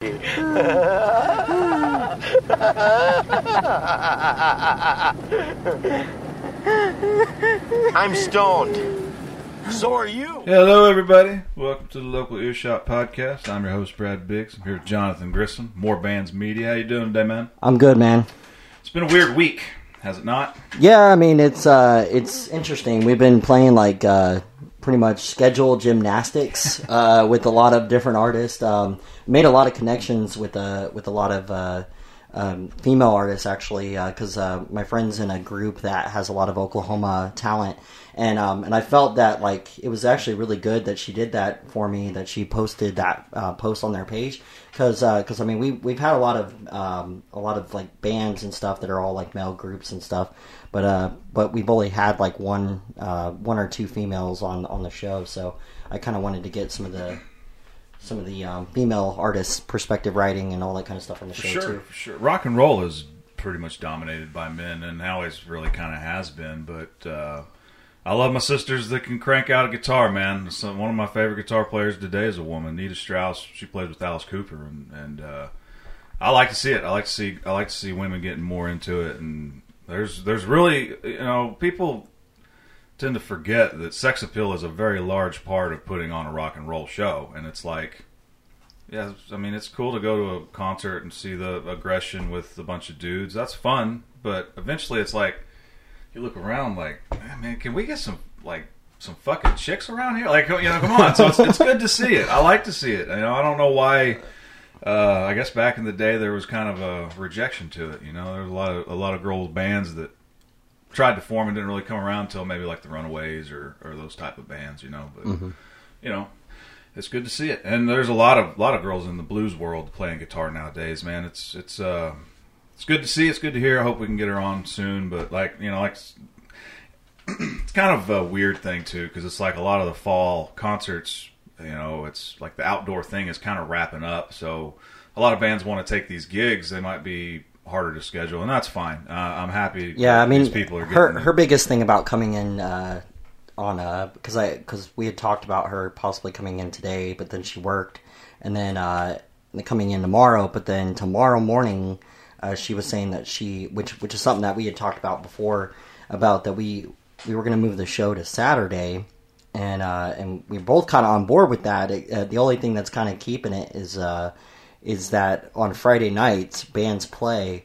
I'm stoned. So are you. Hello, everybody. Welcome to the Local Earshot Podcast. I'm your host, Brad Biggs. I'm here with Johnathan Grissom, More Bands Media. How you doing today, man? I'm good, man. It's been a weird week, has it not? Yeah, I mean it's uh it's interesting. We've been playing like uh pretty much scheduled gymnastics uh with a lot of different artists. Um made a lot of connections with uh with a lot of uh um, female artists actually because uh, my friend's in a group that has a lot of Oklahoma talent. And um, and I felt that like it was actually really good that she did that for me that she posted that uh, post on their page. Because because I mean we we've had a lot of um, a lot of like bands and stuff that are all like male groups and stuff but uh but we've only had like one uh, one or two females on on the show so I kind of wanted to get some of the some of the um, female artists perspective writing and all that kind of stuff on the For show sure, too. for sure. Rock and roll is pretty much dominated by men, and always really kind of has been. But uh, I love my sisters that can crank out a guitar, man. So one of my favorite guitar players today is a woman, Nita Strauss. She plays with Alice Cooper, and, and uh, I like to see it. I like to see I like to see women getting more into it, and there's there's really you know people tend to forget that sex appeal is a very large part of putting on a rock and roll show, and it's like. Yeah, I mean it's cool to go to a concert and see the aggression with a bunch of dudes. That's fun, but eventually it's like you look around like, "Man, can we get some like some fucking chicks around here? Like, you know, come on. So it's, it's good to see it. I like to see it. You know, I don't know why. Uh, I guess back in the day there was kind of a rejection to it. You know, there was a lot of a lot of girls bands that tried to form and didn't really come around until maybe like the Runaways or or those type of bands. You know, but you know, it's good to see it. And there's a lot of lot of girls in the blues world playing guitar nowadays. Man, it's it's uh it's good to see. It's good to hear. I hope we can get her on soon. But like you know, like it's kind of a weird thing too because it's like a lot of the fall concerts. You know, it's like the outdoor thing is kind of wrapping up. So a lot of bands want to take these gigs. They might be harder to schedule, and that's fine. Uh, I'm happy. Yeah, I mean, these people are her her biggest thing about coming in uh, on a because I because we had talked about her possibly coming in today, but then she worked, and then uh coming in tomorrow, but then tomorrow morning, uh, she was saying that she which which is something that we had talked about before about that we we were going to move the show to Saturday. And uh, and we're both kind of on board with that. It, uh, the only thing that's kind of keeping it is uh, is that on Friday nights bands play,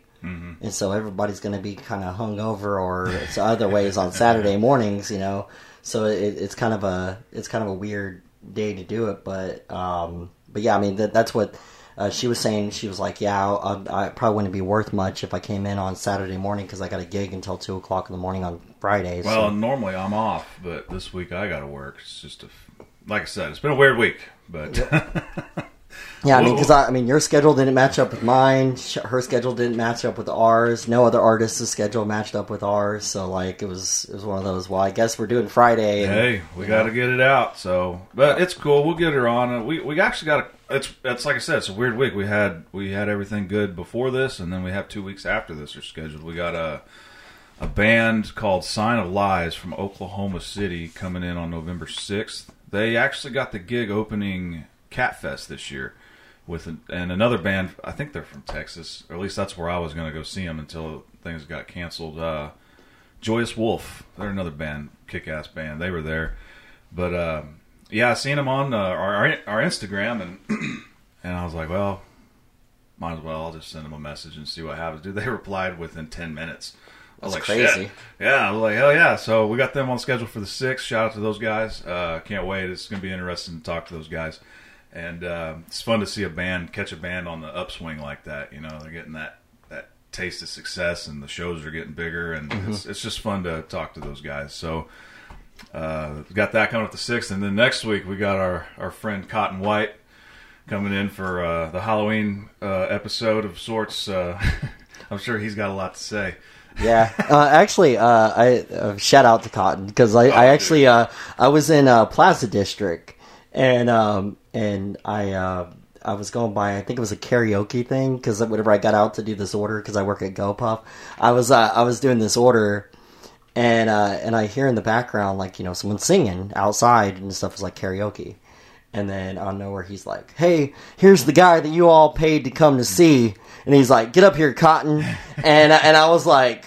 and so everybody's going to be kind of hungover or it's other ways on Saturday mornings, you know. So it, it's kind of a it's kind of a weird day to do it, but um, but yeah, I mean that, that's what uh, she was saying. She was like, yeah, I, I probably wouldn't be worth much if I came in on Saturday morning because I got a gig until two o'clock in the morning on Friday. so- Well, normally I'm off, but this week I got to work. It's just a, like I said, it's been a weird week, but Yeah, I mean, because I, I mean, your schedule didn't match up with mine. Her schedule didn't match up with ours. No other artist's schedule matched up with ours. So like, it was it was one of those. Well, I guess we're doing Friday. And, hey, we got to get it out. So, but it's cool. We'll get her on. We we actually got a. It's it's like I said, it's a weird week. We had we had everything good before this, and then we have two weeks after this are scheduled. We got a a band called Sign of Lies from Oklahoma City coming in on November sixth. They actually got the gig opening Kattfest this year with an, and another band. I think they're from Texas, or at least that's where I was going to go see them until things got canceled. Uh, Joyous Wolf, they're another band, kick-ass band. They were there, but uh, yeah, I seen them on uh, our our Instagram, and and I was like, well, might as well. I'll just send them a message and see what happens. Dude, they replied within ten minutes. I was That's like, crazy. Shit. Yeah, I was like, hell yeah. So we got them on schedule for the sixth. Shout out to those guys. Uh, can't wait. It's going to be interesting to talk to those guys. And uh, it's fun to see a band catch a band on the upswing like that. You know, they're getting that that taste of success, and the shows are getting bigger, and it's, it's just fun to talk to those guys. So uh, got that coming up the sixth, and then next week we got our our friend Cotton White coming in for uh, the Halloween uh, episode of sorts. Uh, I'm sure he's got a lot to say. Yeah, uh, actually, uh, I shout out to Cotton because I, I actually I was in Plaza District and um, and I I was going by I think it was a karaoke thing because whenever I got out to do this order because I work at GoPuff, I was uh, I was doing this order and uh, and I hear in the background like you know someone singing outside and stuff was like karaoke. And then out of nowhere, he's like, "Hey, here's the guy that you all paid to come to see." And he's like, "Get up here, Cotton." And and I was like,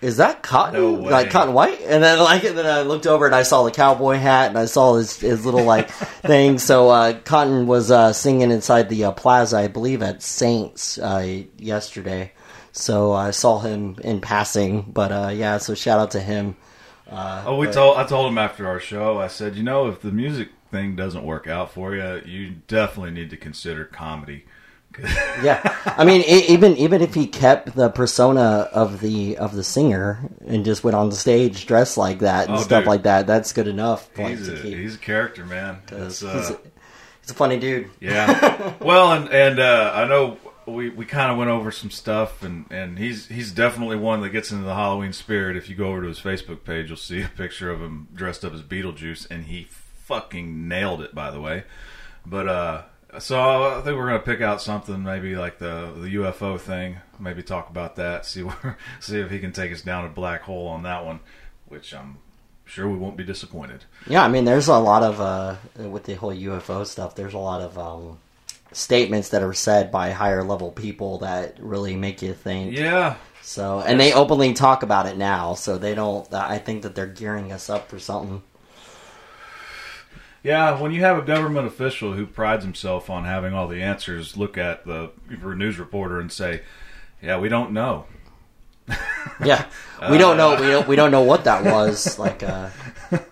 "Is that Cotton? No way. like Cotton White?" And then like and then I looked over and I saw the cowboy hat and I saw his his little like thing. So uh, Cotton was uh, singing inside the uh, plaza, I believe, at Saints uh, yesterday. So I saw him in passing, but uh, yeah. So shout out to him. Uh, Oh, we but- told I told him after our show. I said, you know, if the music thing doesn't work out for you, you definitely need to consider comedy. yeah i mean e- even even if he kept the persona of the of the singer and just went on the stage dressed like that and Oh, stuff dude. like that that's good enough point he's to a, keep he's a character, man. Uh, he's, a, he's a funny dude Yeah. well, and and uh, I know we, we kind of went over some stuff, and, and he's he's definitely one that gets into the Halloween spirit. If you go over to his Facebook page, you'll see a picture of him dressed up as Beetlejuice, and he fucking nailed it. By the way, but uh, so I think we're gonna pick out something maybe like the the UFO thing. Maybe talk about that. See where see if he can take us down a black hole on that one, which I'm sure we won't be disappointed. yeah i mean there's a lot of uh with the whole ufo stuff there's a lot of um statements that are said by higher level people that really make you think Yeah. so and they openly talk about it now so they don't i think that they're gearing us up for something Yeah, when you have a government official who prides himself on having all the answers, look at the news reporter and say, "Yeah, we don't know." Yeah, we don't know. We don't. We don't know what that was. Like, uh,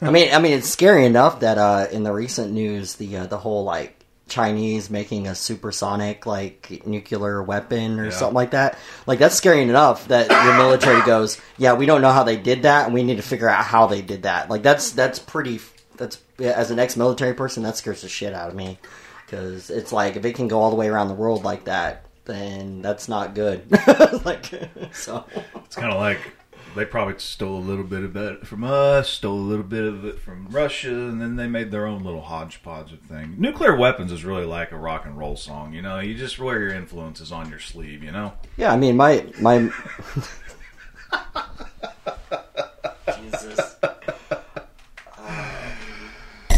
I mean, I mean, it's scary enough that uh, in the recent news, the uh, the whole like Chinese making a supersonic like nuclear weapon or Yeah. something like that. Like that's scary enough that your military goes, yeah, we don't know how they did that, and we need to figure out how they did that. Like that's that's pretty. That's as an ex-military person, that scares the shit out of me because it's like if it can go all the way around the world like that, then that's not good. like so. It's kind of like they probably stole a little bit of it from us, stole a little bit of it from Russia, and then they made their own little hodgepodge of thing. Nuclear weapons is really like a rock and roll song, you know. You just wear your influences on your sleeve, you know. Yeah, I mean, my my. Jesus.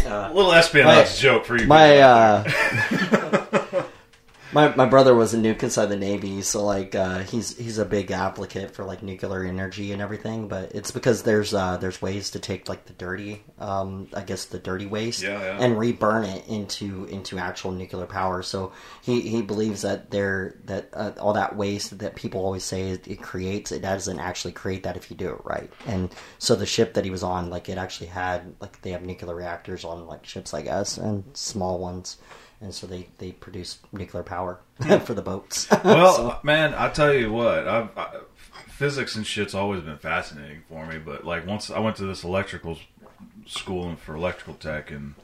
A little espionage joke for you. My uh, my my brother was a nuke inside the Navy, so like uh, he's he's a big advocate for like nuclear energy and everything. But it's because there's uh, there's ways to take like the dirty, um, I guess the dirty waste, Yeah, yeah. and reburn it into into actual nuclear power. So he, he believes that there that uh, all that waste that people always say it, it creates, it doesn't actually create that if you do it right. And so the ship that he was on, like it actually had like they have nuclear reactors on like ships, I guess, and small ones. And so they, they produce nuclear power for the boats. Well, So- man, I tell you what, I've, I, physics and shit's always been fascinating for me. But like once I went to this electrical school for electrical tech, and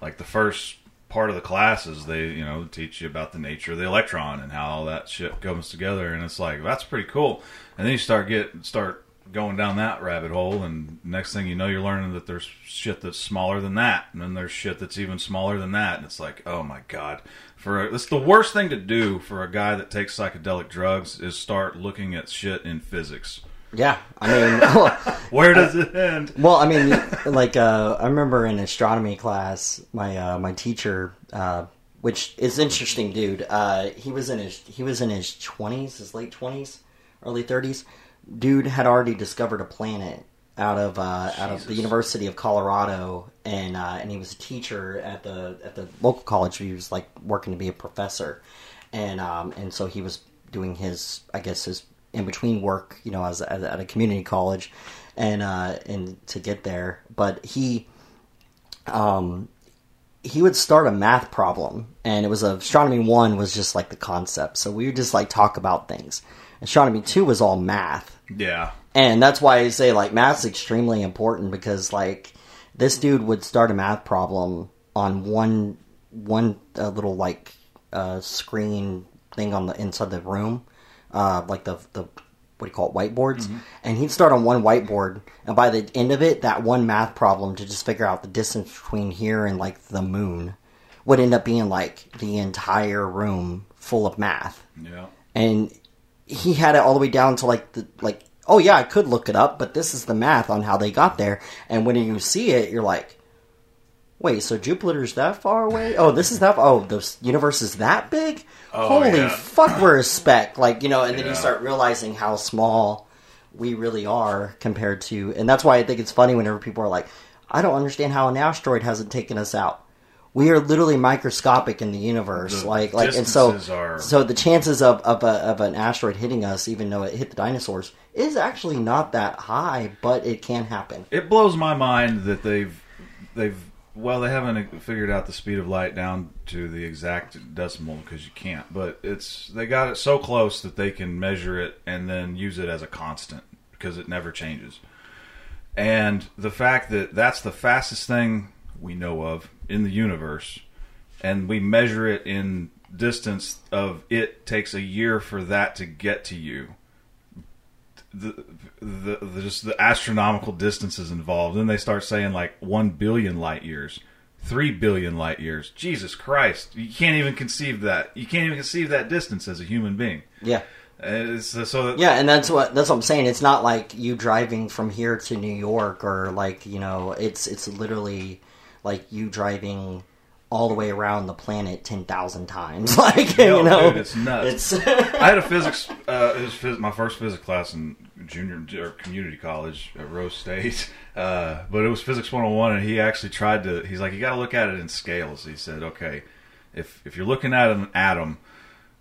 like the first part of the classes, they you know teach you about the nature of the electron and how all that shit comes together, and it's like that's pretty cool. And then you start get start going down that rabbit hole, and next thing you know, you're learning that there's shit that's smaller than that, and then there's shit that's even smaller than that, and it's like, oh my god. For a, it's the worst thing to do for a guy that takes psychedelic drugs is start looking at shit in physics. yeah, I mean, Where does it end? Well, I mean, like uh, I remember in astronomy class, my uh, my teacher, uh, which is interesting, dude. Uh, he was in his he was in his twenties, his late twenties, early thirties. Dude had already discovered a planet out of uh, out of the University of Colorado, and uh, and he was a teacher at the at the local college. He was like working to be a professor, and um, and so he was doing his I guess his in between work, you know, as, as at a community college, and uh, and to get there. But he, um, he would start a math problem, and it was astronomy one was just like the concept. So we would just like talk about things. Astronomy two was all math, Yeah. and that's why I say like math's extremely important because like this dude would start a math problem on one one uh, little like uh, screen thing on the inside the room, uh, like the the what do you call it whiteboards, and he'd start on one whiteboard, and by the end of it, that one math problem to just figure out the distance between here and like the moon would end up being like the entire room full of math Yeah. and he had it all the way down to like the like oh yeah i could look it up but this is the math on how they got there and when you see it you're like Wait, so Jupiter's that far away? Oh, this is that. Oh, the universe is that big. Oh, Holy yeah. fuck, we're a speck. Like you know, and then you start realizing how small we really are compared to. And that's why I think it's funny whenever people are like, "I don't understand how an asteroid hasn't taken us out." We are literally microscopic in the universe. The like, like, and so, are- so the chances of of, a, of an asteroid hitting us, even though it hit the dinosaurs, is actually not that high. But it can happen. It blows my mind that they've they've well they haven't figured out the speed of light down to the exact decimal because you can't. But it's they got it so close that they can measure it and then use it as a constant because it never changes. And the fact that that's the fastest thing we know of in the universe, and we measure it in distance of it takes a year for that to get to you the, the, the just the astronomical distances involved. Then they start saying like one billion light years, three billion light years. Jesus Christ, you can't even conceive that. You can't even conceive that distance as a human being. Yeah. Uh, It's, so that, Yeah, and that's what that's what I'm saying. It's not like you driving from here to New York or like, you know, it's it's literally like you driving all the way around the planet 10,000 times. Like, Yo, you know, dude, it's nuts. It's I had a physics. Uh, it was phys- my first physics class in junior or community college at Rose State. Uh, but it was physics 101, and he actually tried to. He's like, you got to look at it in scales. He said, okay, if if you're looking at an atom,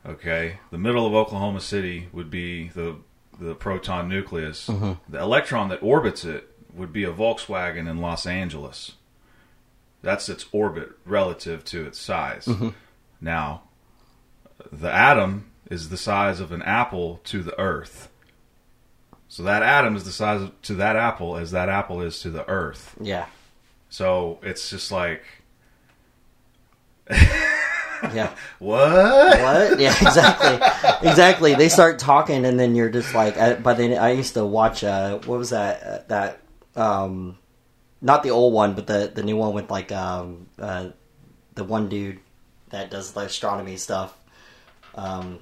okay, the middle of Oklahoma City would be the the proton nucleus. The electron that orbits it would be a Volkswagen in Los Angeles. That's its orbit relative to its size. Now, the atom is the size of an apple to the earth. So that atom is the size of, to that apple as that apple is to the earth. yeah. So it's just like Yeah. what? What? Yeah, exactly. exactly. They start talking and then you're just like I, but then I used to watch uh what was that uh, that um not the old one but the the new one with like um uh the one dude that does the astronomy stuff. Um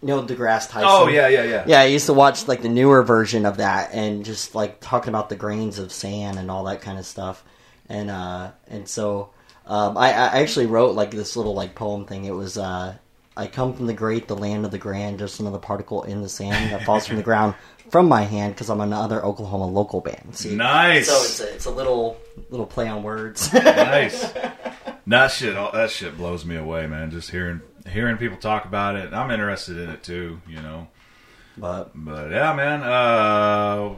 Neil deGrasse Tyson. Oh yeah, yeah, yeah. Yeah, I used to watch like the newer version of that and just like talking about the grains of sand and all that kind of stuff. And uh and so um I, I actually wrote like this little like poem thing. It was uh I come from the great, the land of the grand, just another particle in the sand that falls from the ground from my hand because I'm another Oklahoma local band. See, Nice. So it's a, it's a little little play on words. nice. That shit, all- that shit blows me away, man. Just hearing hearing people talk about it. I'm interested in it too, you know. but But yeah, man. Uh,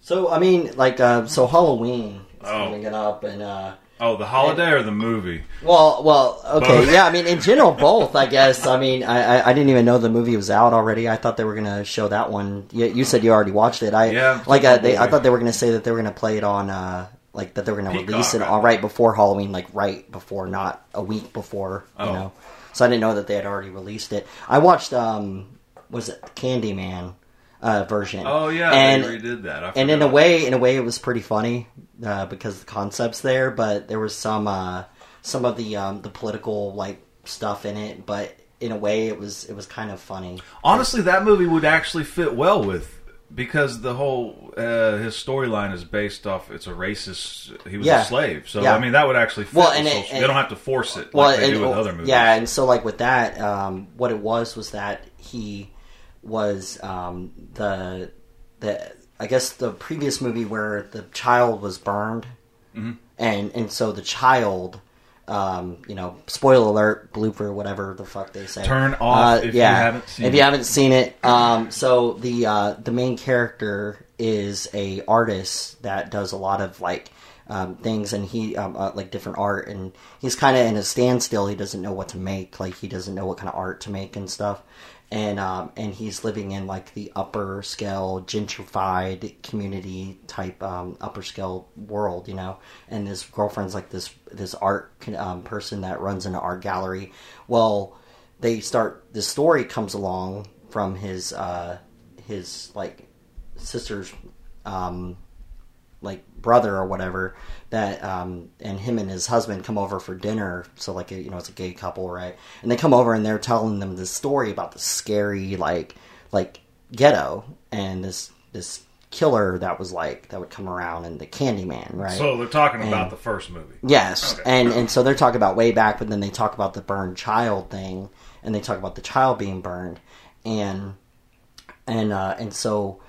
so I mean, like, uh, so Halloween is Oh. coming up, and uh, oh, the holiday or the movie? Well, well, okay, Both. yeah. I mean, in general, both. I guess. I mean, I, I, I didn't even know the movie was out already. I thought they were gonna show that one. You, you said you already watched it. I Yeah, like. Uh, they, I thought they were gonna say that they were gonna play it on, uh, like that they were gonna Peacock, release it I think. right before Halloween, like right before, not a week before. You Oh. know, so I didn't know that they had already released it. I watched. um Was it Candyman uh, version? Oh yeah, and they redid that. And in a way, in a way, it was pretty funny uh, because the concept's there, but there was some uh, some of the um, the political like stuff in it. But in a way, it was it was kind of funny. Honestly, that movie would actually fit well with because the whole uh, his storyline is based off. It's a racist. He was Yeah. a slave, so Yeah. I mean that would actually fit. Well, and it- social- and- they don't have to force it like well, they and, do with other movies. yeah, and so like with that, um, what it was was that he was um, the the I guess the previous movie where the child was burned, Mm-hmm. and and so the child. Um, you know, spoiler alert, blooper, whatever the fuck they say. Turn off if you haven't seen if it. you haven't seen it. Um, so the uh, the main character is a artist that does a lot of like um, things, and he um, uh, like different art, and he's kind of in a standstill. He doesn't know what to make. Like he doesn't know what kind of art to make and stuff. And um, and he's living in like the upper scale gentrified community type um, upper scale world, you know. And his girlfriend's like this this art um, person that runs an art gallery. Well, they start the story comes along from his uh his like sister's um like brother or whatever that um and him and his husband come over for dinner so like you know it's a gay couple right and they come over and they're telling them this story about the scary like like ghetto and this this killer that was like that would come around and the Candyman, right? So they're talking And- about the first movie. Yes, Okay. and and so they're talking about way back, but then they talk about the burned child thing, and they talk about the child being burned, and and uh, and so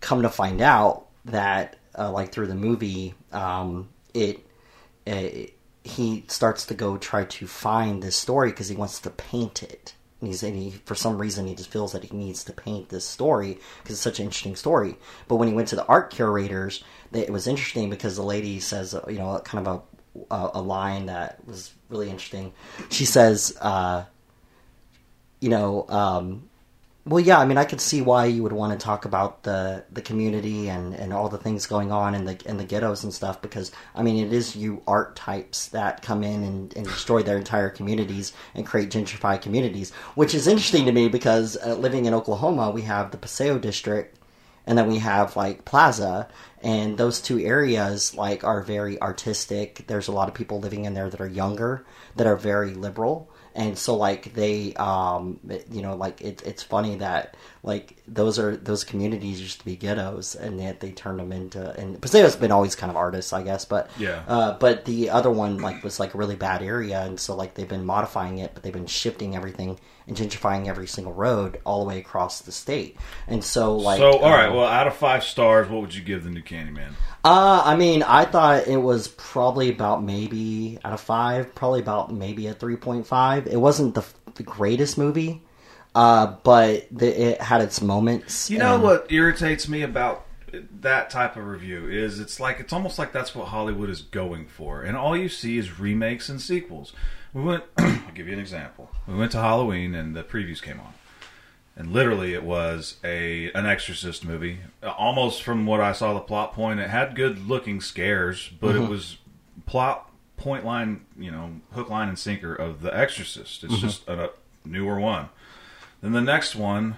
come to find out that uh, like through the movie, um, it, it he starts to go try to find this story because he wants to paint it. And he's and he for some reason he just feels that he needs to paint this story because it's such an interesting story. But when he went to the art curators, they, it was interesting because the lady says uh, you know kind of a a, a line that was really interesting. She says, uh, you know, um, well, yeah, I mean, I could see why you would want to talk about the the community and, and all the things going on in the in the ghettos and stuff because I mean, it is you art types that come in and, and destroy their entire communities and create gentrified communities, which is interesting to me because uh, living in Oklahoma, we have the Paseo district, and then we have like Plaza, and those two areas like are very artistic. There's a lot of people living in there that are younger, that are very liberal and so like they um you know like it, it's funny that like those are those communities used to be ghettos and yet they turned them into and Paseo's been always kind of artists I guess but Yeah. uh, but the other one like was like a really bad area and so like they've been modifying it but they've been shifting everything and gentrifying every single road all the way across the state and so like so, all right. um, Well, out of five stars, what would you give the new Candyman? uh, I mean, I thought it was probably about maybe out of five, probably about maybe a three point five. It wasn't the, the greatest movie, uh, but the, it had its moments. You know and- what irritates me about that type of review is it's like it's almost like that's what Hollywood is going for, and all you see is remakes and sequels. We went. I'll give you an example. We went to Halloween, and the previews came on, and literally it was a an Exorcist movie. Almost from what I saw, the plot point, it had good looking scares, but it was plot point line, you know, hook, line, and sinker of the Exorcist. It's just a, a newer one. Then the next one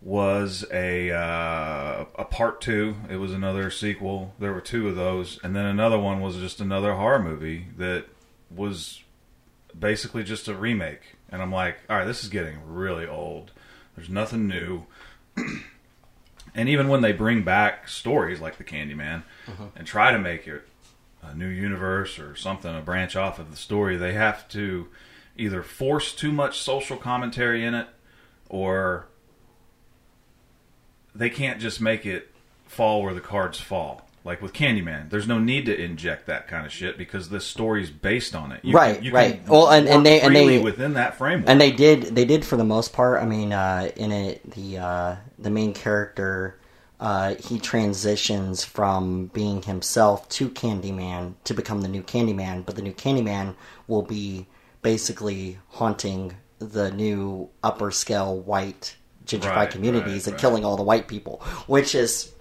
was a uh, a part two. It was another sequel. There were two of those, and then another one was just another horror movie that was basically just a remake. And I'm like, all right, this is getting really old. There's nothing new. and even when they bring back stories like the Candyman and try to make it a new universe or something, a branch off of the story, they have to either force too much social commentary in it or they can't just make it fall where the cards fall. Like with Candyman, there's no need to inject that kind of shit because this story's based on it. You Right, can, you right. Can Well, and- and they- and they- within that framework. and they did they did for the most part. I mean, uh, in it the uh, the main character uh, he transitions from being himself to Candyman to become the new Candyman, but the new Candyman will be basically haunting the new upper scale white gentrified Right, communities right, and right. killing all the white people, which is.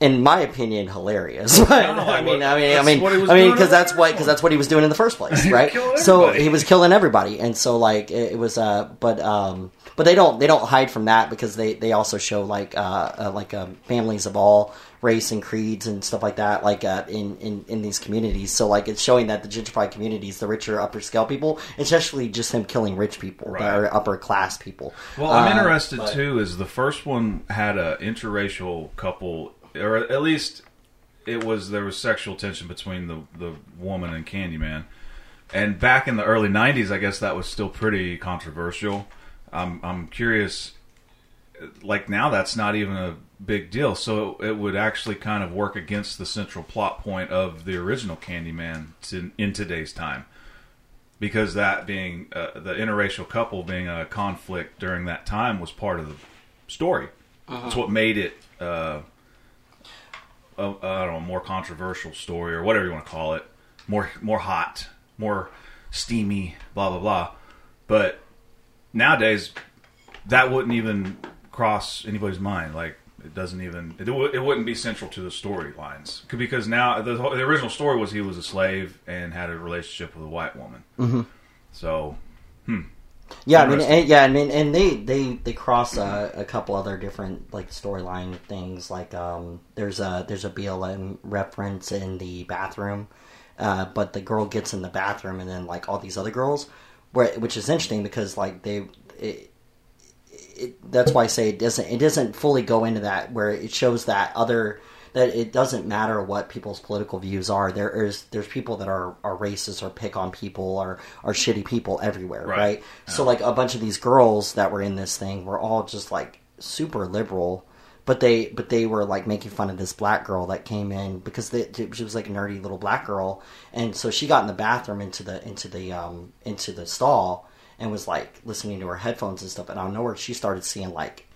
In my opinion, hilarious. But, I mean, I mean, I mean, what he was I mean, because that's what because that's what he was doing in the first place, right? So he was killing everybody, and so like it, it was. Uh, but um, but they don't they don't hide from that because they they also show like uh, uh like uh, families of all race and creeds and stuff like that like uh, in in in these communities. So like it's showing that the gentrified communities, the richer upper scale people, especially just him killing rich people Right. are upper class people. Well, I'm Uh, interested but- too. Is the first one had a interracial couple, or at least it was there was sexual tension between the the woman and Candyman. And back in the early '90s, I guess that was still pretty controversial. I'm I'm curious. Like now, that's not even a big deal. So it would actually kind of work against the central plot point of the original Candyman to, in today's time because that being uh, the interracial couple being a conflict during that time was part of the story. It's what made it uh, a, I don't know, more controversial story or whatever you want to call it, more more hot, more steamy, blah blah blah. But nowadays, that wouldn't even cross anybody's mind. Like it doesn't even it, w- it wouldn't be central to the storylines because now the, the original story was he was a slave and had a relationship with a white woman. Mm-hmm. So Yeah, I mean, and, yeah, I mean, and they they they cross uh, a couple other different like storyline things. Like, um, there's a there's a BLM reference in the bathroom, uh, but the girl gets in the bathroom, and then like all these other girls, where which is interesting because like they. It, it, that's why I say it doesn't it doesn't fully go into that where it shows that other that it doesn't matter what people's political views are. There is there's people that are, are racist or pick on people or are shitty people everywhere, Right. right? So like a bunch of these girls that were in this thing were all just like super liberal, but they but they were like making fun of this black girl that came in because they, she was like a nerdy little black girl, and so she got in the bathroom into the into the um into the stall and was like listening to her headphones and stuff, and out of nowhere she started seeing like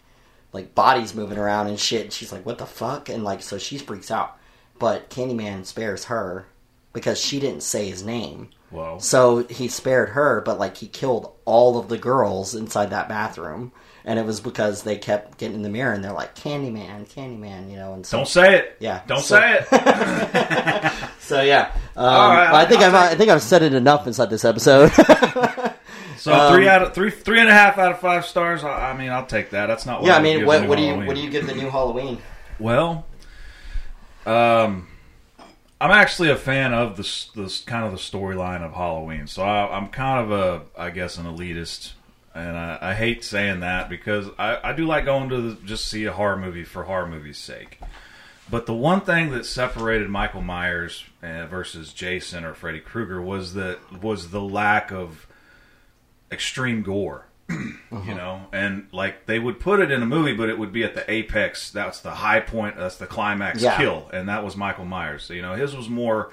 like bodies moving around and shit. And she's like, "What the fuck?" And like, so she freaks out. But Candyman spares her because she didn't say his name. Whoa. So he spared her, but like he killed all of the girls inside that bathroom, and it was because they kept getting in the mirror and they're like, "Candyman, Candyman," you know. And so Don't say it. Yeah. Don't So- say it. so yeah. Um, right, I think I'll I've I think I've said it enough inside this episode. So Um, three out of three, three and a half out of five stars. I, I mean, I'll take that. That's not. What yeah, I mean, what, what do you Halloween. what do you give the new Halloween? Well, um, I'm actually a fan of this this kind of the storyline of Halloween. So I, I'm kind of a, I guess, an elitist, and I, I hate saying that because I, I do like going to the, just see a horror movie for horror movie's sake. But the one thing that separated Michael Myers uh, versus Jason or Freddy Krueger was that was the lack of extreme gore. You know, and like they would put it in a movie, but it would be at the apex. That's the high point. That's the climax Yeah. kill, and that was Michael Myers. So, you know, his was more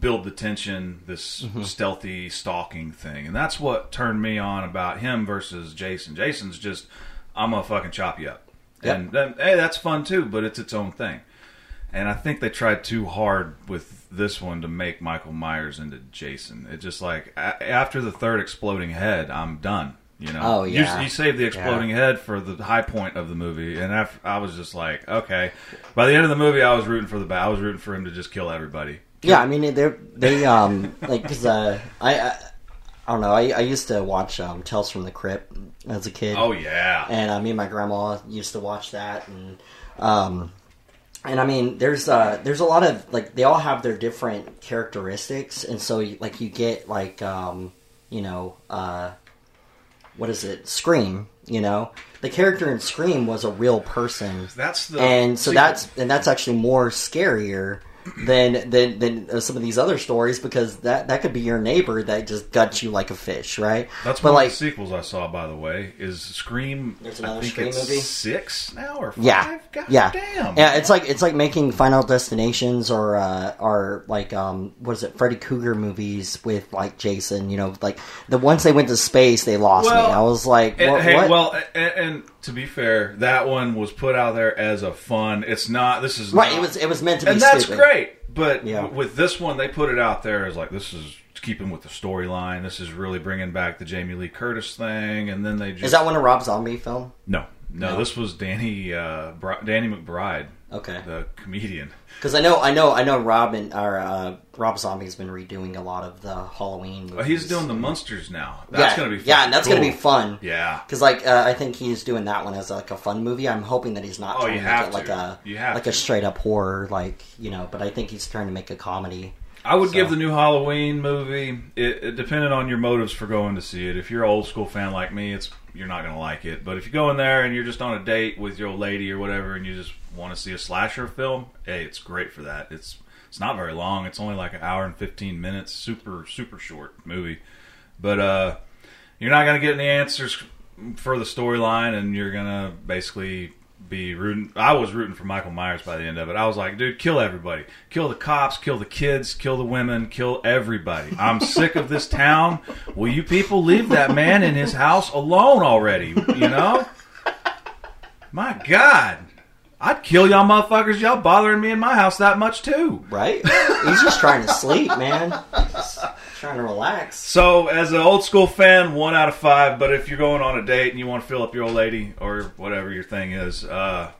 build the tension, this Mm-hmm. stealthy stalking thing, and that's what turned me on about him versus Jason. Jason's just, I'm gonna fucking chop you up, Yep. and then hey, that's fun too, but it's its own thing. And I think they tried too hard with this one to make Michael Myers into Jason. It just like a- after the third exploding head, I'm done. You know, Oh, You- yeah. you, saved the exploding head for the high point of the movie, and after, I was just like, okay. By the end of the movie, I was rooting for the bat. I was rooting for him to just kill everybody. Yeah, I mean they they um like because uh, I, I I don't know I, I used to watch um, Tales from the Crypt as a kid. Oh yeah, and uh, me and my grandma used to watch that and um and I mean there's uh there's a lot of like they all have their different characteristics. And so like you get like um you know uh what is it? Scream you know? The character in Scream was a real person. That's the and so that's and that's actually more scarier than than than uh, some of these other stories because that that could be your neighbor that just guts you like a fish, right? That's but one like of the sequels I saw, by the way. Is Scream? There's I another think Scream it's movie? six now or five. yeah, God yeah, damn. yeah. It's like it's like making Final Destinations or uh, or like um what is it Freddy Krueger movies with like Jason. You know, like the once they went to space, they lost Well, me. I was like, what? hey, what? well, and, and to be fair, that one was put out there as a fun. It's not. This is right? not- It was it was meant to be and that's stupid. great. But Yeah. with this one, they put it out there as like this is keeping with the storyline. This is really bringing back the Jamie Lee Curtis thing, and then they just Is that one a Rob Zombie film? no, no, No. This was Danny uh, Danny McBride, Okay. the comedian. Because I know, I know, I know. Rob and or uh, Rob Zombie's been redoing a lot of the Halloween. Movies. Oh, he's doing the monsters now. That's yeah, gonna be yeah, and that's cool. gonna be fun. Yeah. Because like uh, I think he's doing that one as like a fun movie. I'm hoping that he's not Oh, trying you to have make it like a You have like to. a straight up horror, like you know. But I think he's trying to make a comedy. I would So- give the new Halloween movie, it, it depending on your motives for going to see it. If you're an old school fan like me, it's you're not to like it. But if you go in there and you're just on a date with your old lady or whatever, and you just want to see a slasher film, hey, it's great for that. It's it's not very long. It's only like an hour and fifteen minutes. Super super short movie, but uh, you're not to get any answers for the storyline, and you're to basically be rooting. I was rooting for Michael Myers by the end of it. I was like, dude, kill everybody, kill the cops, kill the kids, kill the women, kill everybody. I'm sick of this town. Will you people leave that man in his house alone already? You know, my God. I'd kill y'all motherfuckers. Y'all bothering me in my house that much too. Right? he's just trying to sleep, man. Trying to relax. So, as an old school fan, one out of five. But if you're going on a date and you want to fill up your old lady or whatever your thing is, uh,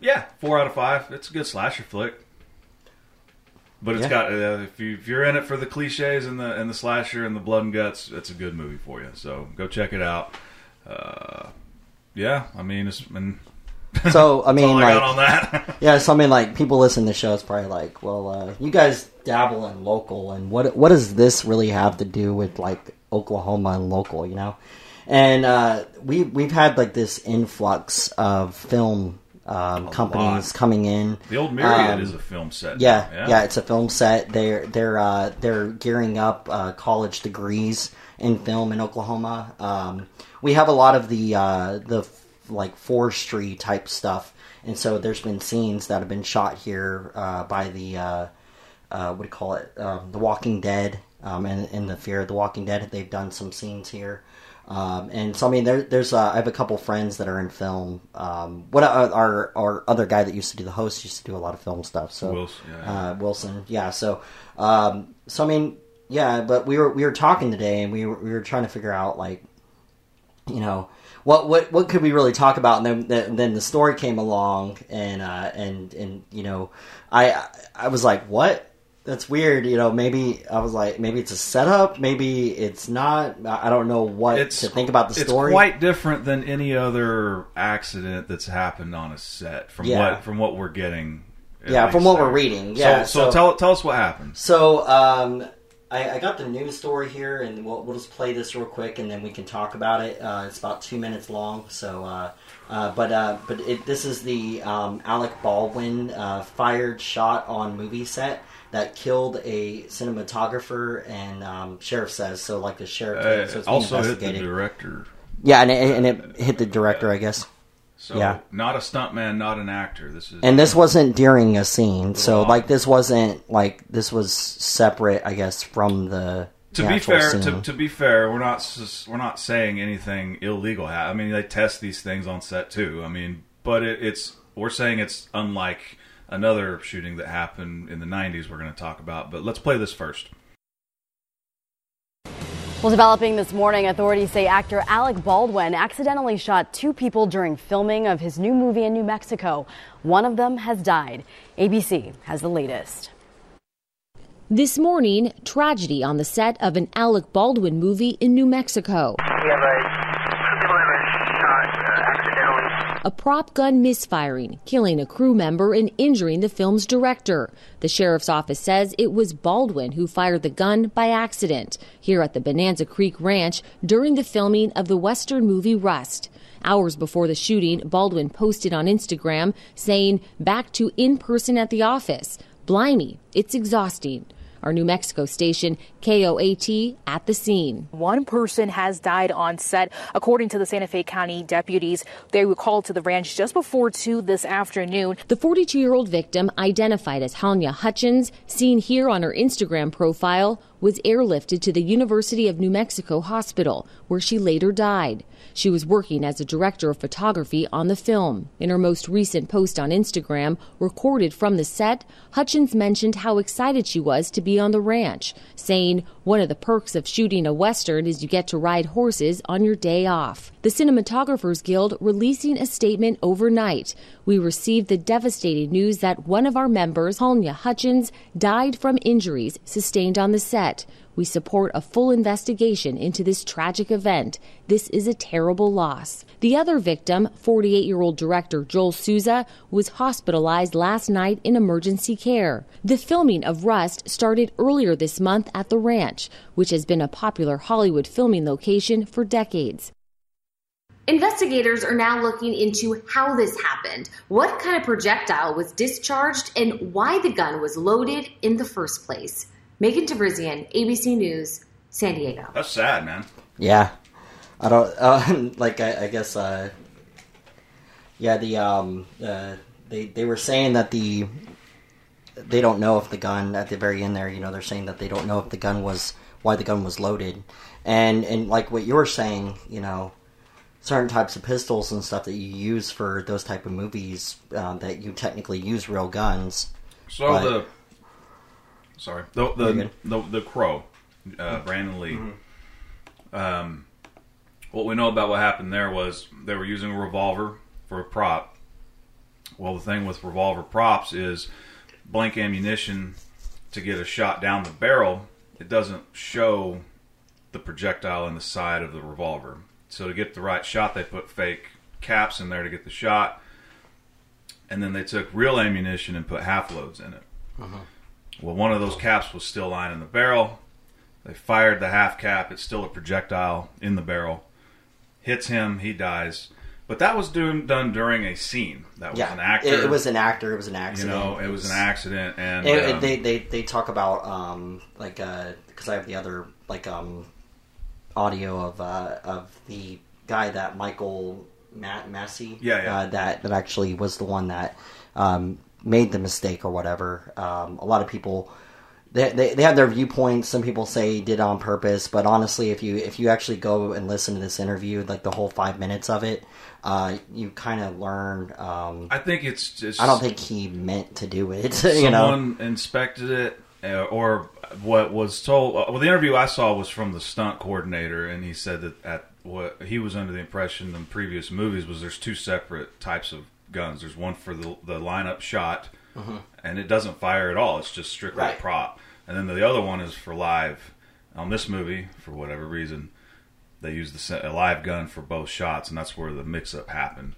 yeah, four out of five. It's a good slasher flick. But it's Yeah. got uh, if you if you're in it for the cliches and the and the slasher and the blood and guts, it's a good movie for you. So go check it out. Uh, yeah, I mean, it's been So I mean, I like, got on that. yeah. So I mean, like, people listen to the show. It's probably like, well, uh, you guys dabble in local, and what what does this really have to do with like Oklahoma and local, you know. And uh, we we've had like this influx of film um, companies lot. coming in. The old Myriad Um, is a film set. Yeah, yeah, it's a film set. They're they're uh, they're gearing up uh, college degrees in film in Oklahoma. Um, we have a lot of the uh, the like forestry type stuff, and so there's been scenes that have been shot here uh, by the uh, uh, what do you call it, um, The Walking Dead, um, and in the Fear of the Walking Dead. They've done some scenes here. Um, and so I mean, there, there's uh, I have a couple friends that are in film. Um, what uh, our our other guy that used to do the host used to do a lot of film stuff. So Wilson, yeah. uh, Wilson, yeah. So um, so I mean, yeah. But we were we were talking today, and we were we were trying to figure out like, you know, what what what could we really talk about? And then then the story came along, and uh, and and you know, I I was like, what? That's weird, you know. Maybe I was like, maybe it's a setup, maybe it's not. I I don't know what It's to think about the it's story. It's quite different than any other accident that's happened on a set. From Yeah. what from what we're getting. Yeah, from what there. we're reading, yeah, So, so, so- tell tell us what happened. So, um, I, I got the news story here, and we'll, we'll just play this real quick, and then we can talk about it. Uh, it's about two minutes long, so. Uh, uh, but uh, but it, this is the um, Alec Baldwin uh, fired shot on movie set that killed a cinematographer, and um, sheriff says so. Like the sheriff, Uh, so also hit the director. yeah, and it, and it hit the director, I guess. So Yeah. not a stuntman, not an actor. This is And this wasn't during a scene, so Wow. like this wasn't like this was separate, I guess, from the. to be fair, to, to be fair, we're not we're not saying anything illegal. I mean, they test these things on set too. I mean, but it, it's we're saying it's unlike another shooting that happened in the '90s. We're going to talk about, but let's play this first. Well, developing this morning, authorities say actor Alec Baldwin accidentally shot two people during filming of his new movie in New Mexico. One of them has died. ABC has the latest. This morning, tragedy on the set of an Alec Baldwin movie in New Mexico. We have a two people that were shot uh, accidentally. A prop gun misfiring, killing a crew member and injuring the film's director. The sheriff's office says it was Baldwin who fired the gun by accident here at the Bonanza Creek Ranch during the filming of the Western movie Rust. Hours before the shooting, Baldwin posted on Instagram saying, Back to in person at the office. Blimey, it's exhausting. Our New Mexico station, KOAT, at the scene. One person has died on set. According to the Santa Fe County deputies, they were called to the ranch just before 2 this afternoon. The 42 year old victim, identified as Halyna Hutchins, seen here on her Instagram profile, was airlifted to the University of New Mexico Hospital, where she later died. She was working as a director of photography on the film. In her most recent post on Instagram, recorded from the set, Hutchins mentioned how excited she was to be on the ranch, saying, One of the perks of shooting a Western is you get to ride horses on your day off. The Cinematographers Guild releasing a statement overnight. We received the devastating news that one of our members, Halyna Hutchins, died from injuries sustained on the set. We support a full investigation into this tragic event. This is a terrible loss. The other victim, 48 year old director Joel Souza, was hospitalized last night in emergency care. The filming of Rust started earlier this month at the ranch, which has been a popular Hollywood filming location for decades. Investigators are now looking into how this happened, what kind of projectile was discharged, and why the gun was loaded in the first place. Megan Tevrizian, ABC News, San Diego. That's sad, man. Yeah, I don't uh, like. I, I guess. Uh, yeah, the um, uh, they they were saying that the they don't know if the gun at the very end there. You know, they're saying that they don't know if the gun was why the gun was loaded, and and like what you were saying, you know, certain types of pistols and stuff that you use for those type of movies um, that you technically use real guns. So But- the sorry the the the, the crow, uh, Brandon Lee. Um, what we know about what happened there was they were using a revolver for a prop. Well, the thing with revolver props is blank ammunition to get a shot down the barrel. It doesn't show the projectile in the side of the revolver. So to get the right shot, they put fake caps in there to get the shot, and then they took real ammunition and put half loads in it. Well, one of those caps was still lying in the barrel. They fired the half cap. It's still a projectile in the barrel. Hits him. He dies. But that was doing, done during a scene. That was yeah, an actor. It, it was an actor. It was an accident. You know, it was an accident, and It- it- um, they, they they talk about um like uh because I have the other like um audio of uh of the guy that Michael Ma- Massee Yeah, yeah. Uh, that that actually was the one that um made the mistake or whatever. Um, a lot of people. They, they, they have their viewpoints. Some people say he did on purpose, but honestly, if you if you actually go and listen to this interview, like the whole five minutes of it, uh, you kind of learn. Um, I think it's just. I don't think he meant to do it. You know, someone inspected it, uh, or what was told. uh, Well, the interview I saw was from the stunt coordinator, and he said that at what he was under the impression in previous movies was there's two separate types of guns. There's one for the the lineup shot, and it doesn't fire at all. It's just strictly a Right. prop. And then the other one is for live. On this movie, for whatever reason, they used the a live gun for both shots, and that's where the mix-up happened.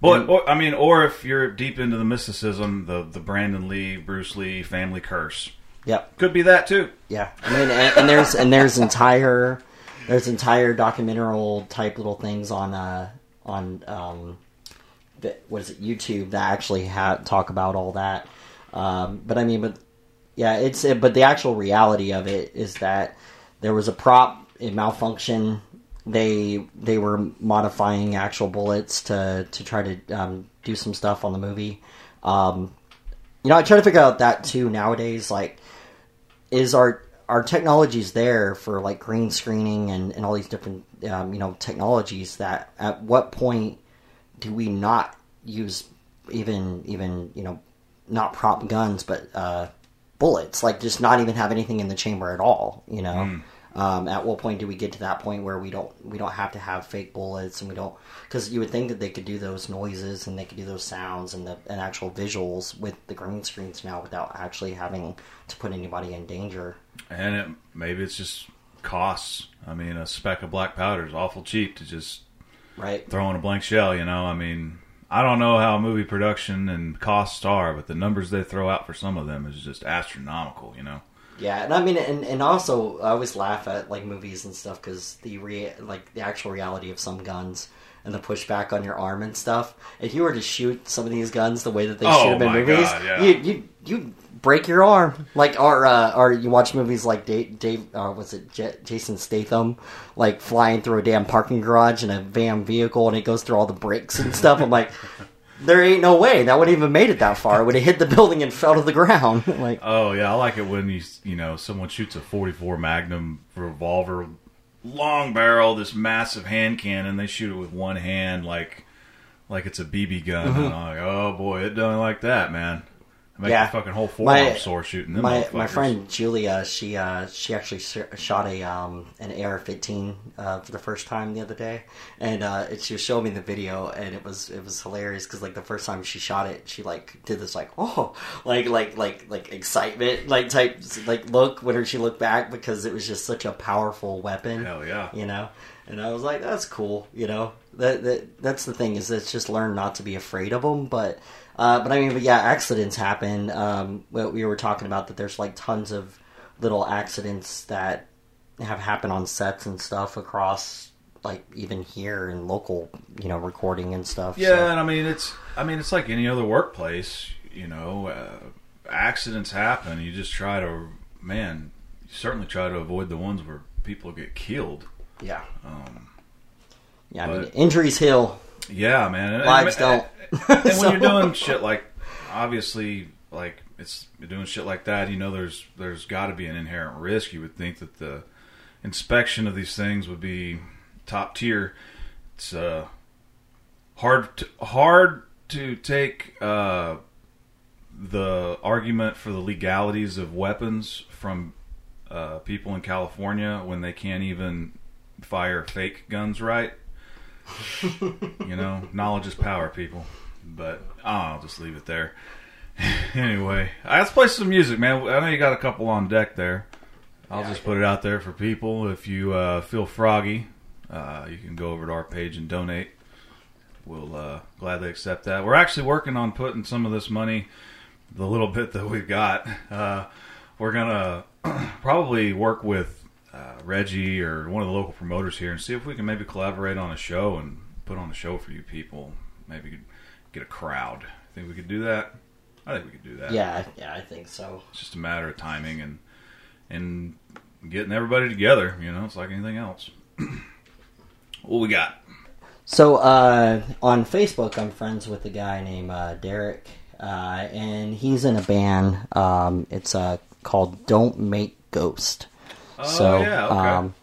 But or, I mean, or if you're deep into the mysticism, the the Brandon Lee, Bruce Lee family curse yep. could be that too. Yeah, I mean, and, and there's and there's entire there's entire documentary type little things on uh on um what is it YouTube that actually ha- talk about all that. Um, but I mean, but yeah, it's but the actual reality of it is that there was a prop it malfunctioned. They they were modifying actual bullets to to try to um, do some stuff on the movie. Um, you know, I try to figure out that too nowadays. Like, is our our technologies there for like green screening and, and all these different um, you know technologies that at what point do we not use even even you know not prop guns but uh, bullets? Like just not even have anything in the chamber at all you know? Um, at what point do we get to that point where we don't we don't have to have fake bullets and we don't because you would think that they could do those noises and they could do those sounds and the and actual visuals with the green screens now without actually having to put anybody in danger. And it, maybe it's just costs. I mean, a speck of black powder is awful cheap to just right throw in a blank shell. You know, I mean, I don't know how movie production and costs are, but the numbers they throw out for some of them is just astronomical. You know. Yeah, and I mean, and, and also I always laugh at like movies and stuff because the rea- like the actual reality of some guns and the pushback on your arm and stuff. If you were to shoot some of these guns the way that they Oh, shoot them in movies, God, yeah. you you you break your arm. Like or uh, or you watch movies like Dave, Dave uh, was it J- Jason Statham, like flying through a damn parking garage in a van vehicle and it goes through all the bricks and stuff. I'm like. There ain't no way that would have even made it that far. It would have hit the building and fell to the ground. like, Oh yeah, I like it when you you know someone shoots a 44 Magnum revolver, long barrel, this massive hand cannon. They shoot it with one hand, like like it's a BB gun. Mm-hmm. And I'm like, oh boy, it done like that, man. Make Yeah. the fucking whole My- forearm sore shooting them. my my friend Julia, she uh, she actually shot a um, an AR-15 uh, for the first time the other day, and uh, it, she was showing me the video, and it was it was hilarious because like the first time she shot it, she like did this like oh like like like like excitement like type like look when she looked back because it was just such a powerful weapon. Hell yeah. you know. And I was like, that's cool, you know. That, that that's the thing is, it's just learn not to be afraid of them. But uh, but I mean, but yeah, accidents happen. Um, we we were talking about that. There's like tons of little accidents that have happened on sets and stuff across, like even here in local, you know, recording and stuff. Yeah, so- and I mean it's I mean it's like any other workplace. You know, uh, accidents happen. You just try to man. You certainly try to avoid the ones where people get killed. yeah, Um, yeah. I mean, injuries heal, Yeah, man. Lives and- don't. And when So- you're doing shit like, obviously, like it's you're doing shit like that, you know, there's there's got to be an inherent risk. You would think that the inspection of these things would be top tier. It's uh, hard to, hard to take uh, the argument for the legalities of weapons from uh, people in California when they can't even fire fake guns right. you know, knowledge is power, people. But I'll just leave it there. anyway, let's play some music, man. I know you got a couple on deck there. I'll just put it out there for people. If you uh, feel froggy, uh, you can go over to our page and donate. We'll uh, gladly accept that. We're actually working on putting some of this money, the little bit that we've got, uh, we're gonna probably work with uh, Reggie or one of the local promoters here and see if we can maybe collaborate on a show and put on a show for you people. Maybe get a crowd. Think we could do that? I think we could do that. Yeah, yeah, I think so. It's just a matter of timing and and getting everybody together. You know, it's like anything else. what we got? So uh, on Facebook, I'm friends with a guy named uh, Derek, uh, and he's in a band. Um, it's uh, called Don't Make Ghost. Oh so, yeah, okay. um,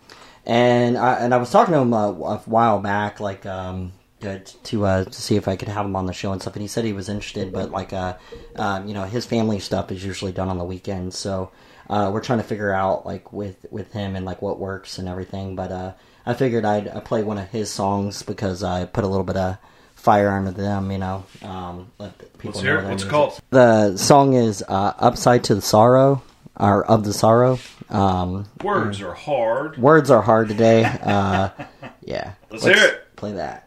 and I, and I was talking to him uh, a while back, like um, to to, uh, to see if I could have him on the show and stuff. And he said he was interested, but like uh, um, you know, his family stuff is usually done on the weekends, so uh, we're trying to figure out like with with him and like what works and everything. But uh, I figured I'd, i play one of his songs because I put a little bit of fire under them, you know. Um, let people Let's know hear it. What's it called? The song is uh, "Upside to the Sorrow" or "Of the Sorrow." Um, Words are hard. words are hard today. Uh, yeah, Let's hear it. Play that.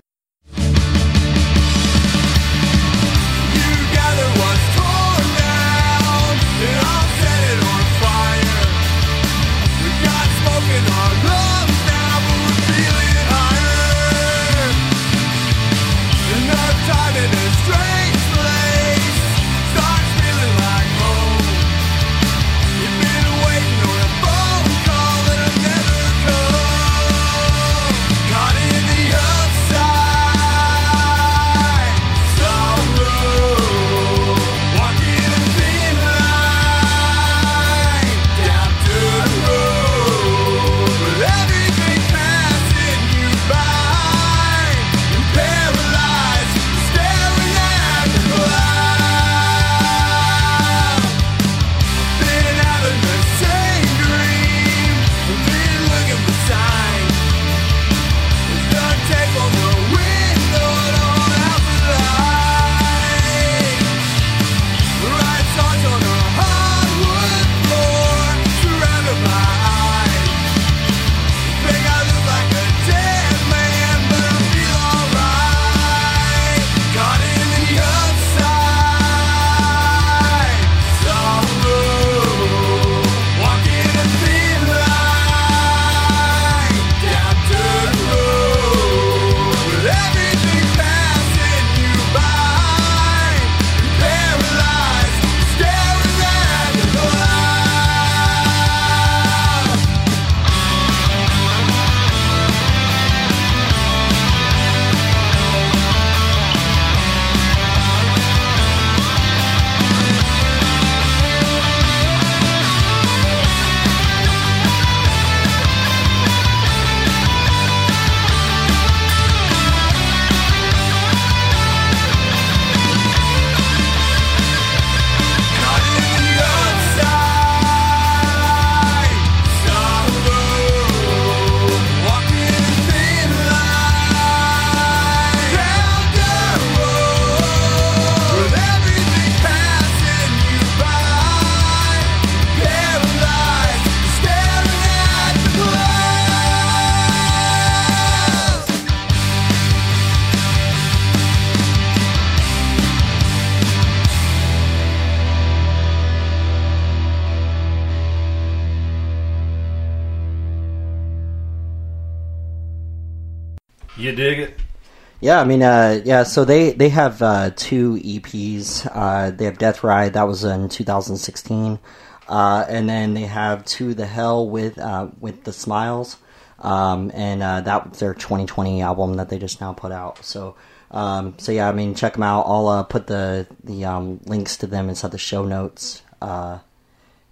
I mean, uh, yeah. So they they have uh, two EPs. Uh, they have Death Ride that was in 2016, uh, and then they have To the Hell with uh, with the Smiles, um, and uh, that was their 2020 album that they just now put out. So. Um, so yeah, I mean, check them out. I'll uh, put the the um, links to them inside the show notes uh,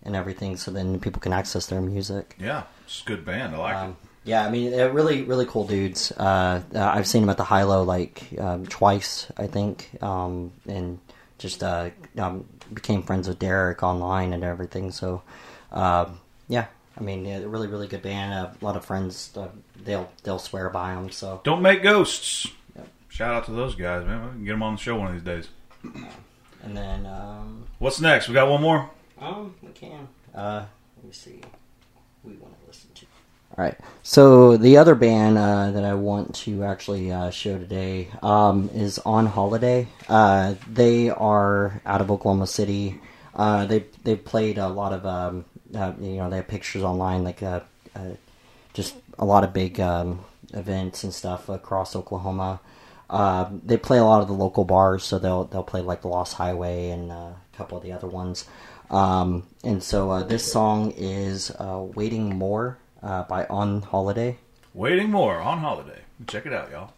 and everything, so then people can access their music. Yeah, it's a good band. I like Um, yeah, I mean, they're really, really cool dudes. Uh, uh, I've seen them at the High Low like um, twice, I think, um, and just uh, um, became friends with Derek online and everything. So, um, yeah, I mean, yeah, they're really, really good band. A lot of friends, uh, they'll they'll swear by them. So. Don't make ghosts. Shout out to those guys, man. We can get them on the show one of these days. and then um, What's next? We got one more. Um, we can. Uh, let me see. We want to listen to. All right. So the other band uh, that I want to actually uh, show today um, is On Holiday. Uh, they are out of Oklahoma City. Uh, they they played a lot of um, uh, you know, they have pictures online, like uh, just a lot of big um, events and stuff across Oklahoma. They play a lot of the local bars, so they'll they'll play like the Lost Highway and a couple of the other ones. Um, and so this song is "Waiting More" uh, by On Holiday. Waiting more on holiday. Check it out, y'all.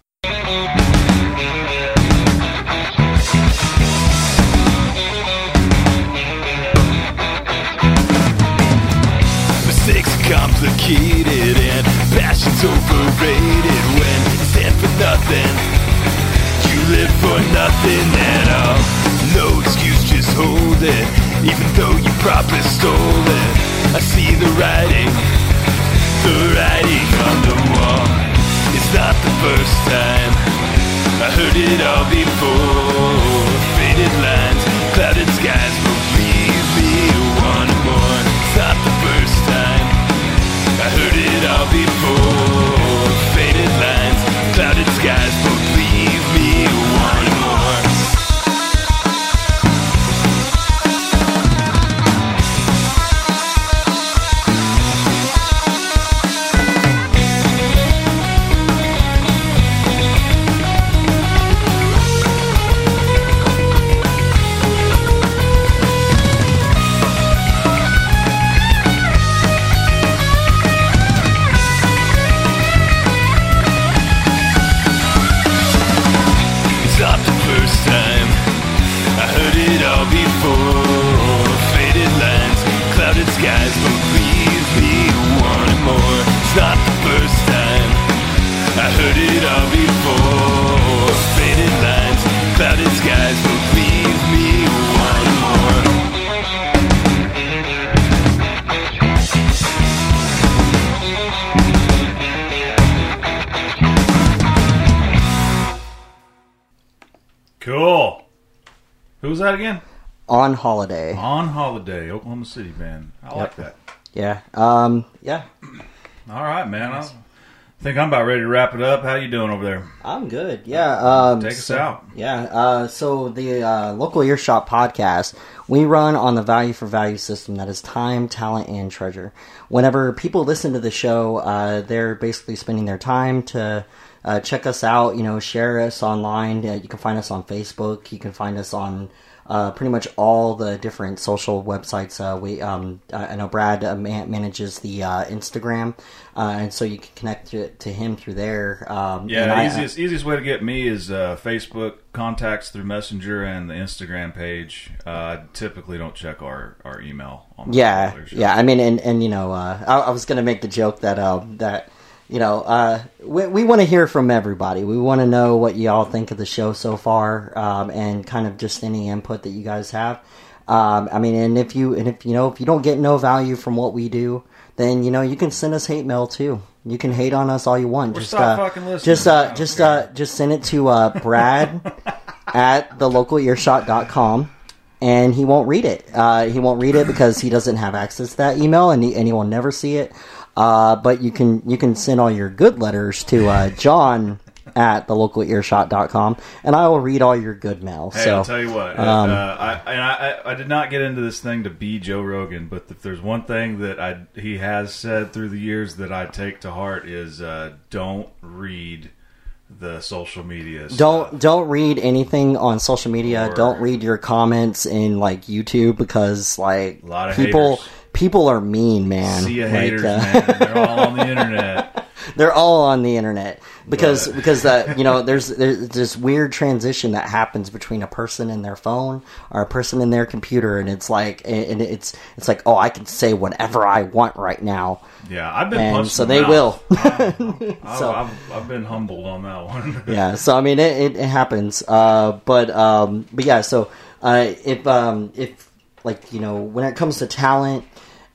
Mistakes are complicated and passion's overrated when you stand for nothing. You live for nothing at all. No excuse, just hold it. Even though you probably stole it. I see the writing, the writing on the wall. It's not the first time. I heard it all before. Faded lines, clouded skies, believe me one more. It's not the first time. I heard it all before. Cool. Who was that again? On Holiday. On Holiday, Oklahoma City band. I like that. Yeah. Um, yeah. All right, man. I think I'm about ready to wrap it up. How you doing over there? I'm good. Yeah. Um, Take us so- out. Yeah. Uh, so the uh, local earshot podcast we run on the value for value system that is time, talent, and treasure. Whenever people listen to the show, uh, they're basically spending their time to. Uh, check us out, you know, share us online. Uh, you can find us on Facebook. You can find us on uh, pretty much all the different social websites. Uh, we, um, I know Brad uh, man- manages the uh, Instagram, uh, and so you can connect to, to him through there. Um, Yeah, I- easiest easiest way to get me is uh, Facebook contacts through Messenger and the Instagram page. Uh, I typically don't check our, our email. On Yeah, yeah. I mean, and and you know, uh, I, I was gonna make the joke that that you know, uh, we we want to hear from everybody. We want to know what y'all think of the show so far, um, and kind of just any input that you guys have. Um, I mean, and if you and if you know if you don't get no value from what we do, then you know you can send us hate mail too. You can hate on us all you want. Or just uh, just uh, just uh, just send it to uh, Brad at thelocalearshot.com and he won't read it. Uh, he won't read it because he doesn't have access to that email, and he, and he will never see it. Uh, but you can you can send all your good letters to uh, John at thelocalearshot.com, and I will read all your good mail. Hey, so I'll tell you what. um, uh, I, and I, I, did not get into this thing to be Joe Rogan, but if there's one thing that I he has said through the years that I take to heart is uh, don't read the social media. stuff. don't don't read anything on social media. Or- don't read your comments in like YouTube because like A lot of people haters. People are mean, man. see Like, haters, uh, man. They're all on the internet. they're all on the internet because But- because uh, you know there's there's this weird transition that happens between a person and their phone or a person and their computer and it's like and it's it's like oh I can say whatever I want right now Yeah, I've been And so they will. I've, So- I've, I've been humbled on that one. yeah so I mean it, it, it happens uh, but um, but yeah so uh, if um, if like you know when it comes to talent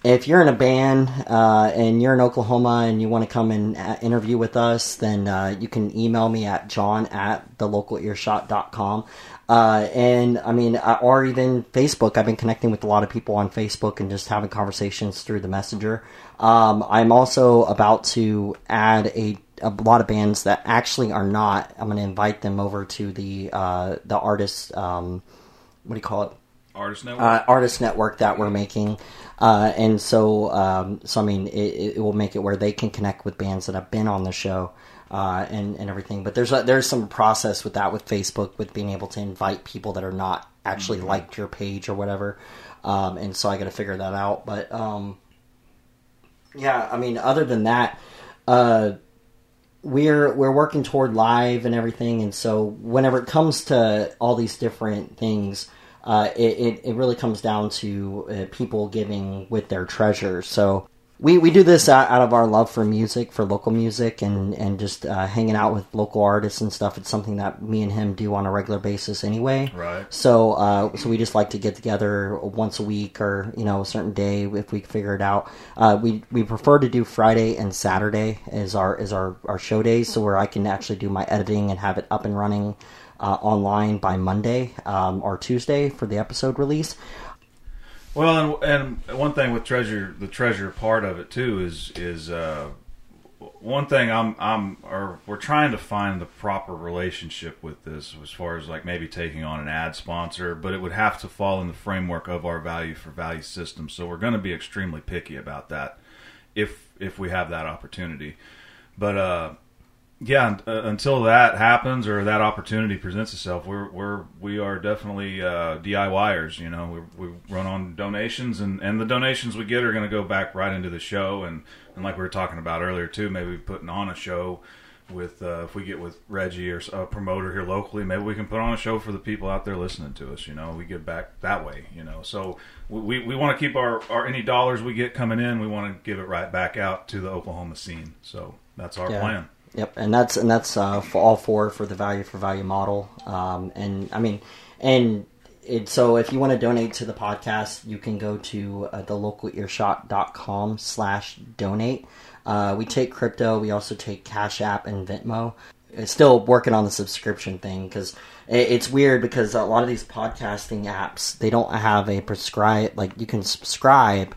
if you're in a band uh, and you're in Oklahoma and you want to come and uh, interview with us, then uh, you can email me at john at thelocalearshot.com. Uh, and I mean, or even Facebook. I've been connecting with a lot of people on Facebook and just having conversations through the messenger. Um, I'm also about to add a, a lot of bands that actually are not. I'm going to invite them over to the uh, the artist. Um, what do you call it? Artist Network. uh, artist network that we're making. Uh, and so, um, so I mean, it, it will make it where they can connect with bands that have been on the show uh, and and everything. But there's a, there's some process with that with Facebook with being able to invite people that are not actually liked your page or whatever. Um, and so I got to figure that out. But um, yeah, I mean, other than that, uh, we're we're working toward live and everything, and so whenever it comes to all these different things, uh, it, it it really comes down to uh, people giving with their treasure. So we we do this out, out of our love for music, for local music, and and just uh, hanging out with local artists and stuff. It's something that me and him do on a regular basis anyway. Right. So uh, so we just like to get together once a week or you know a certain day if we figure it out. Uh, we we prefer to do Friday and Saturday as our is our our show days, so where I can actually do my editing and have it up and running. Uh, online by Monday um, or Tuesday for the episode release. Well, and, and one thing with treasure, the treasure part of it too is is uh, one thing I'm I'm or we're trying to find the proper relationship with this as far as like maybe taking on an ad sponsor, but it would have to fall in the framework of our value for value system. So we're going to be extremely picky about that if if we have that opportunity. But uh, yeah, uh, until that happens or that opportunity presents itself, we're we're we are definitely uh, DIYers. You know, we, we run on donations, and, and the donations we get are going to go back right into the show. And, and like we were talking about earlier too, maybe putting on a show with uh, if we get with Reggie or a promoter here locally, maybe we can put on a show for the people out there listening to us. You know, we give back that way. You know, so we we want to keep our, our any dollars we get coming in, we want to give it right back out to the Oklahoma scene. So that's our Yeah. plan. Yep, and that's and that's uh, for all four for the value for value model. Um, and I mean, and it, so if you want to donate to the podcast, you can go to uh, thelocalearshot.com slash donate. Uh, we take crypto. We also take Cash App and Venmo. It's still working on the subscription thing because it's weird because a lot of these podcasting apps they don't have a prescribe like you can subscribe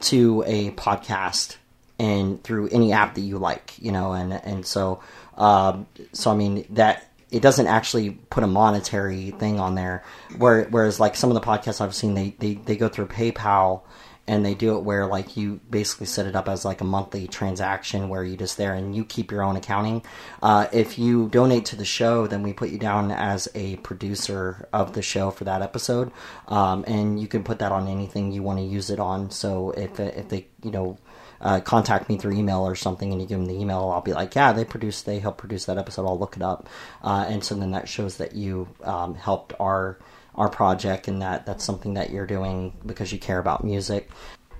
to a podcast and through any app that you like, you know, and and so um, so I mean that it doesn't actually put a monetary thing on there. Where, whereas like some of the podcasts I've seen, they, they they go through PayPal and they do it where like you basically set it up as like a monthly transaction where you just there and you keep your own accounting. Uh, if you donate to the show, then we put you down as a producer of the show for that episode, um, and you can put that on anything you want to use it on. So if if they you know uh, contact me through email or something and you give them the email, I'll be like, yeah, they produce, they help produce that episode. I'll look it up. Uh, and so then that shows that you um, helped our, our project and that that's something that you're doing because you care about music.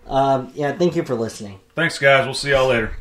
Um, yeah, thank you for listening. Thanks, guys. We'll see y'all later.